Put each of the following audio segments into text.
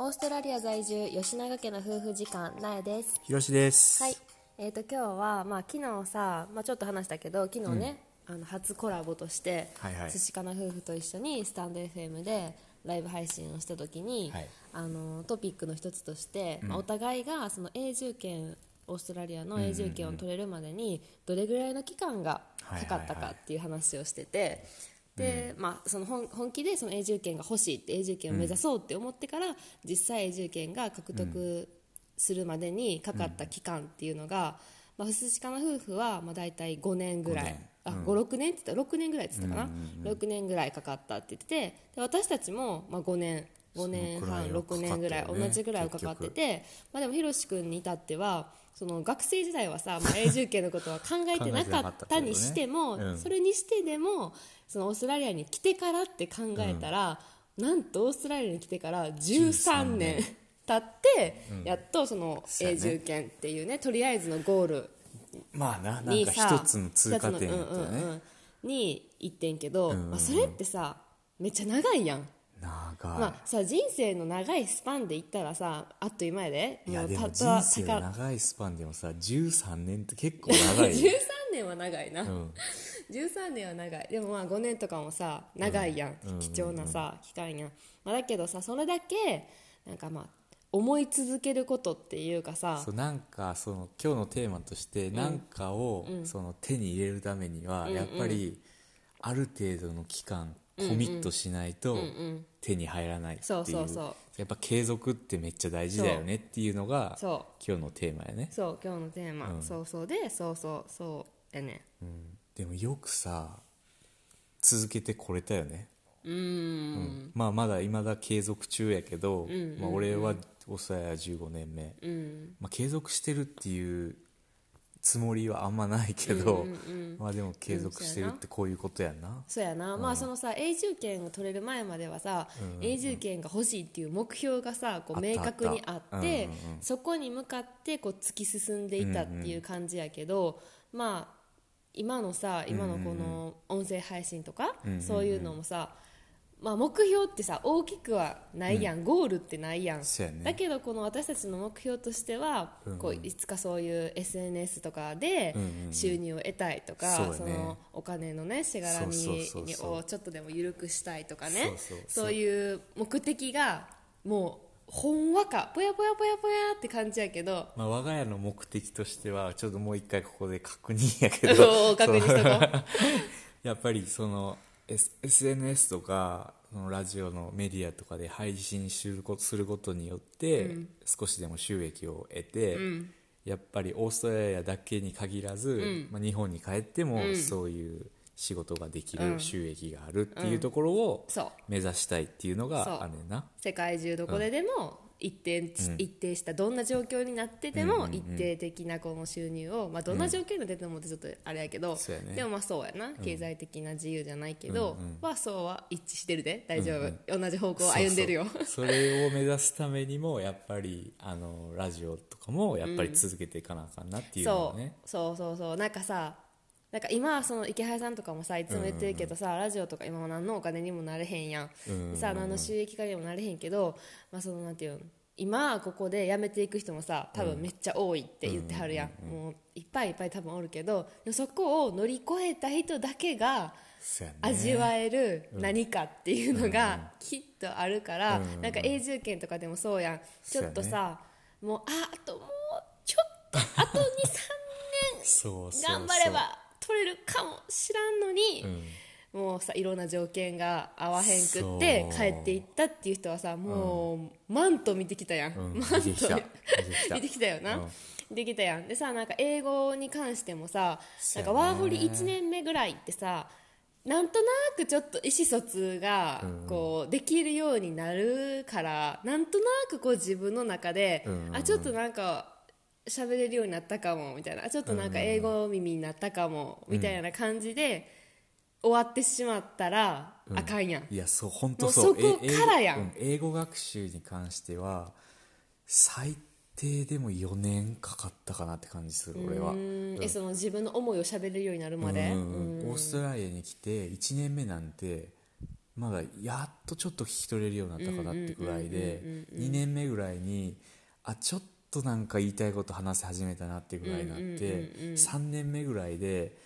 オーストラリア在住吉永家の夫婦時間なえです。ひろしです。はい。えー、と今日は、まあ、昨日さ、まあ、ちょっと話したけど昨日ね、あの初コラボとして、寿司かな夫婦と一緒にスタンド FM でライブ配信をした時に、はい。あのトピックの一つとして、まあ、お互いがその永住権オーストラリアの永住権を取れるまでにどれぐらいの期間がかかったかっていう話をしてて、でまあ、その本本気でその永住権が欲しいって永住権を目指そうって思ってから、実際永住権が獲得するまでにかかった期間っていうのが、まあ、ふすしかな夫婦はまあ大体5年ぐらい。あ56年って言った？ら6年ぐらいって言ったかな、6年ぐらいかかったって言っててで私たちもまあ5年5年半、そのく6らいは年ぐらい同じぐらいかかってて、まあ、でもひろし君に至ってはその学生時代はさ、まあ、永住権のことは考えてなかったにしても、それにしてでもそのオーストラリアに来てからって考えたら、なんとオーストラリアに来てから13年。経って、やっとその永住権っていうねとりあえずのゴールまあな、なんか一つの通過点ね。うんうんうんに行ってんけど、んうん。うんまあ、それってさめっちゃ長いやん、長い。まあ、さ人生の長いスパンで言ったらさあっという間やで。いや、でも人生長いスパンでもさ、13年って結構長い13よ。年は長いな、うん。13年は長い。でもまあ5年とかもさ長いやん、貴重なさ期間やん、まあ、だけどさそれだけなんかまあ思い続けることっていうかさそうなんかその今日のテーマとして何かをその手に入れるためにはやっぱりある程度の期間コミットしないと手に入らないっていう。そうそうそう。やっぱ継続ってめっちゃ大事だよねっていうのが今日のテーマやね、そう今日のテーマ、そうそう。でそうそう。そうやね。うん、でもよくさ続けてこれたよね。うーん。うん。まあまだいまだ継続中やけど、まあ、俺はオーストラリア15年目、うん。まあ、継続してるっていうつもりはあんまないけど、まあでも継続してるってこういうことやんな、そうやな、まあそのさ永住権を取れる前まではさ、永住権が欲しいっていう目標がさこう明確にあってそこに向かってこう突き進んでいたっていう感じやけど、まあ今のさ今のこの音声配信とか、そういうのもさまあ、目標ってさ大きくはないやん、ゴールってないやん。やね。だけどこの私たちの目標としては、こういつかそういう SNS とかで収入を得たいとか、そうやね。そのお金のねしがらみをちょっとでも緩くしたいとかね。そういう目的がもうほんわかぽやぽやぽやぽやって感じやけど。まあ、我が家の目的としてはちょっともう一回ここで確認やけおど ー確認しとこう。やっぱりその、S、SNS とかそのラジオのメディアとかで配信することすることによって、少しでも収益を得て、やっぱりオーストラリアだけに限らず、まあ、日本に帰ってもそういう仕事ができる収益があるっていうところをそう。目指したいっていうのそう。があるねんな。世界中どこででも一定,、一定したどんな状況になってても一定的なこの収入を、まあ、どんな状況になっててもってちょっとあれやけど、そうやね。でもまあそうやな。経済的な自由じゃないけど、はそうは一致してるで大丈夫、同じ方向を歩んでるよ。そうそうそれを目指すためにもやっぱりあのラジオとかもやっぱり続けていかなあかんなっていうのそう。はね、そうそうそう。なんかさなんか今はその池原さんとかもさいつも言ってるけどさ、ラジオとか今は何のお金にもなれへんやん、うんさ何の収益化にもなれへんけど、まあ、そのなんていうの今ここで辞めていく人もさ多分めっちゃ多いって言ってはるやん,、もういっぱいいっぱい多分おるけどそこを乗り越えた人だけが味わえる何かっていうのがきっとあるから、なんか永住権とかでもそうやん。ちょっとさ、もうああともうちょっとあと23年 頑張れば取れるかもしらんのに、もうさいろんな条件が合わへんくって帰っていったっていう人はさもう、マント見てきたやん、うん。マント。見てきた。よな、うん。見てきたやん。でさなんか英語に関してもさそうんかワーホリ1年目ぐらいってさなんとなくちょっと意思疎通がこうできるようになるからなんとなくこう自分の中で、うん。あちょっとなんか喋れるようになったかもみたいな。あちょっとなんか英語耳になったかもみたいな感じで終わってしまったらあかんやん、いやそう本当そう。そこえからやん。英語う英語学習に関しては最低でも4年かかったかなって感じする俺は。うん。えその自分の思いを喋れるようになるまで、うんうん。オーストラリアに来て1年目なんてまだやっとちょっと聞き取れるようになったかなってぐらいで2年目ぐらいにあちょっとなんか言いたいこと話し始めたなってぐらいになって3年目ぐらいで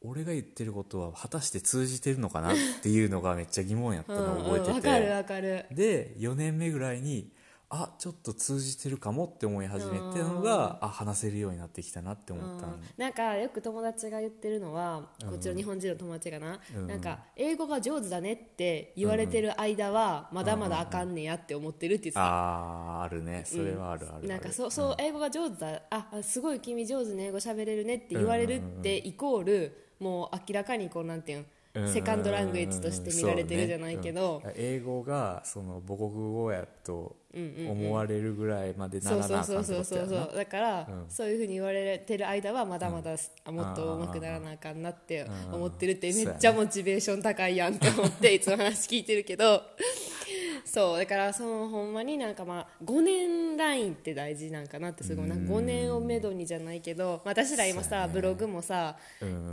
俺が言ってることは果たして通じてるのかなっていうのがめっちゃ疑問やったのを覚えてて、で4年目ぐらいにあちょっと通じてるかもって思い始めてのがあ話せるようになってきたなって思ったの、なんかよく友達が言ってるのは、こっちの日本人の友達がな、なんか英語が上手だねって言われてる間はまだまだあかんねやって思ってるって言ってた、あああるね。それはあるあるある、なんかそうそう、英語が上手だ。ああすごい君上手に英語喋れるねって言われるってイコール、もう明らかにこうなんていうんセカンドラングエッジとして見られてるじゃないけど、ね。うん。英語がその母国語やと思われるぐらいまでならなあかんってそうそうそうそう。ことだから、そういうふうに言われてる間はまだまだ、あもっと上手くならなあかんなって思ってるってめっちゃモチベーション高いやんって思っていつも話聞いてるけどそうだからそのほんまになんかまあ5年ラインって大事なんかなってすごいなんか5年をめどにじゃないけど、まあ、私ら今さ、ブログもさ、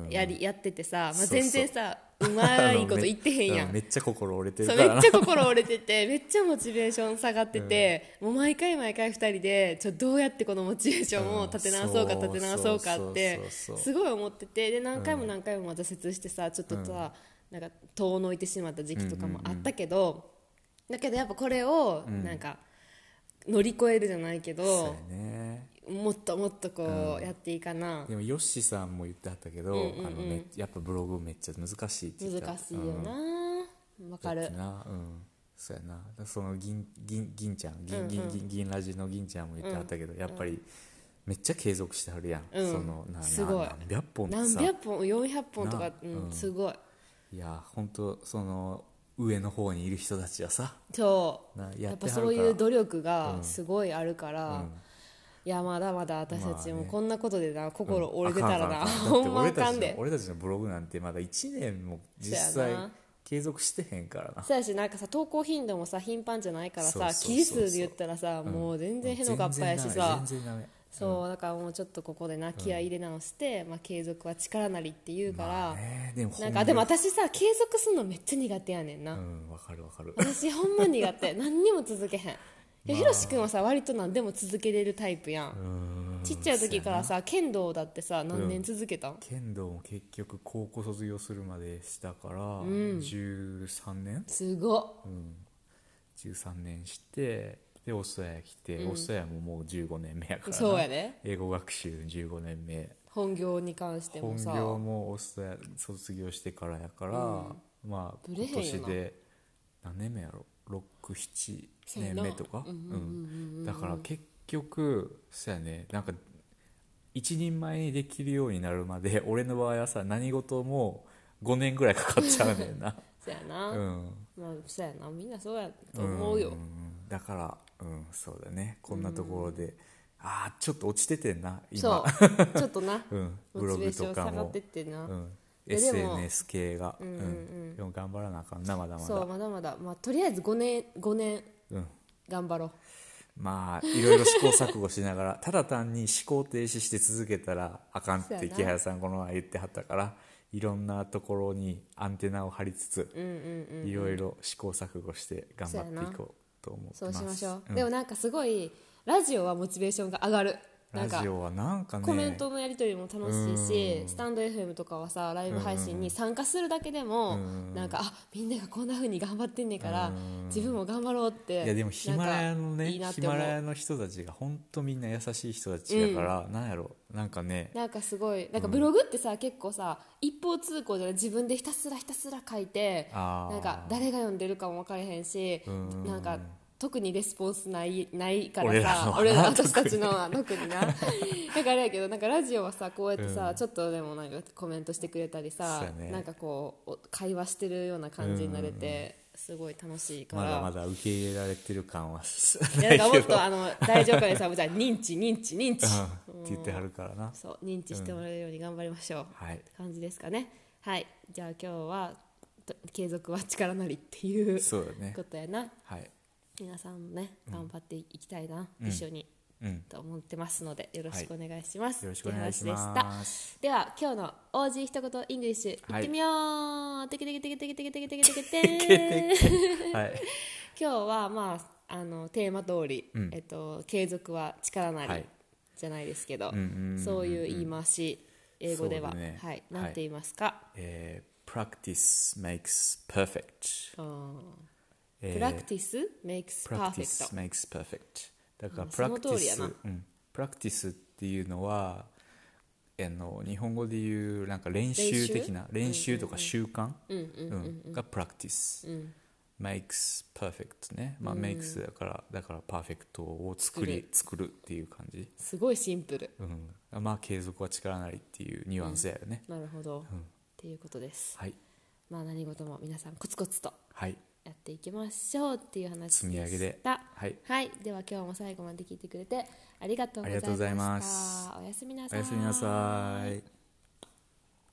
やりやっててさ、まあ、全然さうまいこと言ってへんやん。うめっちゃ心折れてるめっちゃ心折れててめっちゃモチベーション下がってて、もう毎回毎回2人でちょどうやってこのモチベーションを立て直そうかうん立て直そうかってすごい思っててで何回も何回も挫折してさちょっとさ、なんか遠のいてしまった時期とかもあったけど、だけどやっぱこれをなんか乗り越えるじゃないけそうど、やね。もっともっとこうやっていいかな、でもヨッシーさんも言ってはったけど、あのめやっぱブログめっちゃ難しいって言ってた。難しいよな。わかる。だってな？うん。そうやな。だからその銀銀銀ちゃん。銀銀銀銀ラジの銀ちゃんも言ってはったけど、やっぱりめっちゃ継続してはるやん、うん。そのななすごい。何百本って何さ百本？400本とか。な、うんうん。すごい。いや本当その上の方にいる人たちはさそう。なやっぱそういう努力がすごいあるから、うん。いやまだまだ私たちもこんなことでな心折れてたらな、ほんまあ俺たちのかんで。俺たちのブログなんてまだ1年も実そ際継続してへんからな。そうやしなんかさ投稿頻度もさ頻繁じゃないからさそうそうそうそう。記事数で言ったらさ、もう全然へのかっぱやしさ。全然ダメそうだからもうちょっとここでな気合い入れ直して、まあ、継続は力なりって言うから、まあねでもなんかでも私さ継続するのめっちゃ苦手やねんな、うんわかるわかる。私ほんま苦手。何にも続けへん。ひろし君はさ割と何でも続けれるタイプやん。うんちっちゃい時からさ剣道だってさ何年続けたん、剣道も結局高校卒業するまでしたから、13年？すごっ。13年してでオーストラリア来て、オーストラリアももう15年目やからな。そうやね英語学習15年目。本業に関しても本さ業もオーストラリア卒業してからやから、まあぶれへん今よな。年で何年目やろ？67年目とか？うんだから結局そうやね。なんか一人前にできるようになるまで 俺の場合はさ何事も5年ぐらいかかっちゃうねんな。そうやな、うん。まあそうやな。みんなそうやと思うよ、ん。だからうんそうだね。こんなところで、ああちょっと落ちててんな今。そう。ちょっとな、うん、ブモログとかも。下がってってな、うん、SNS 系が。うんでも頑張らなあかんなまだまだ。そうまだまだ、まあ、とりあえず5年5年うん。頑張ろう。まあいろいろ試行錯誤しながら ただ単に思考停止して続けたらあかんって木原さんこの前言ってはったからいろんなところにアンテナを張りつついろいろ試行錯誤して頑張っていこうと思ってそうしましょう、ん。でもなんかすごいラジオはモチベーションが上がるなんかね。コメントのやり取りも楽しいし、スタンド FM とかはさライブ配信に参加するだけでも、なんかあみんながこんな風に頑張ってんねんから、自分も頑張ろうっていやでもヒマラヤのねヒマラヤの人たちが本当みんな優しい人たちだから、なんやろ。なんかね。なんかすごいなんかブログってさ、結構さ一方通行じゃない自分でひたすらひたすら書いてなんか誰が読んでるかも分からへんしなんか特にレスポンスないないからさ俺ら私たちのは 特にな。だからあれやけどなんかラジオはさこうやってさ、ちょっとでもなんかコメントしてくれたりさ、ね。なんかこうお会話してるような感じになれて、すごい楽しいから。まだまだ受け入れられてる感は いやなんかもっとあの大丈夫かねさじゃあ認知認知認知、うん。って言ってはるからな。そう認知してもらえるように頑張りましょう、はい感じですかね。はい。じゃあ今日はと継続は力なりっていうそうだね。ことやな。はい皆さんもね頑張っていきたいな、一緒に、と思ってますので、よろしくお願いします、よろしくお願いします。では今日の OG 一言イングリッシュ行ってみよう、テケテケテケテケテケテケテケテケ今日はまああのテーマ通り、えっと継続は力なり、はいじゃないですけど、んうんうんうんそういう言い回し英語では、ねはいなんて言いますか、えー practice makes perfect うんえープラクティス makes practice perfect. makes perfect. だからうんプラクティスうん、プラクティスっていうのはあの日本語で言うなんか練習的な練習？とか習慣？うんがプラクティス makes perfect ね、まあ、makes だからだからパーフェクトを作り作る。っていう感じ、すごいシンプル。うん、まあ継続は力なりっていうニュアンスやよね、なるほど、っていうことです。はい。まあ何事も皆さんコツコツと。はいやっていきましょうっていう話でした。積み上げで。はい。はい、では今日も最後まで聞いてくれてありがとうございました。おやすみなさい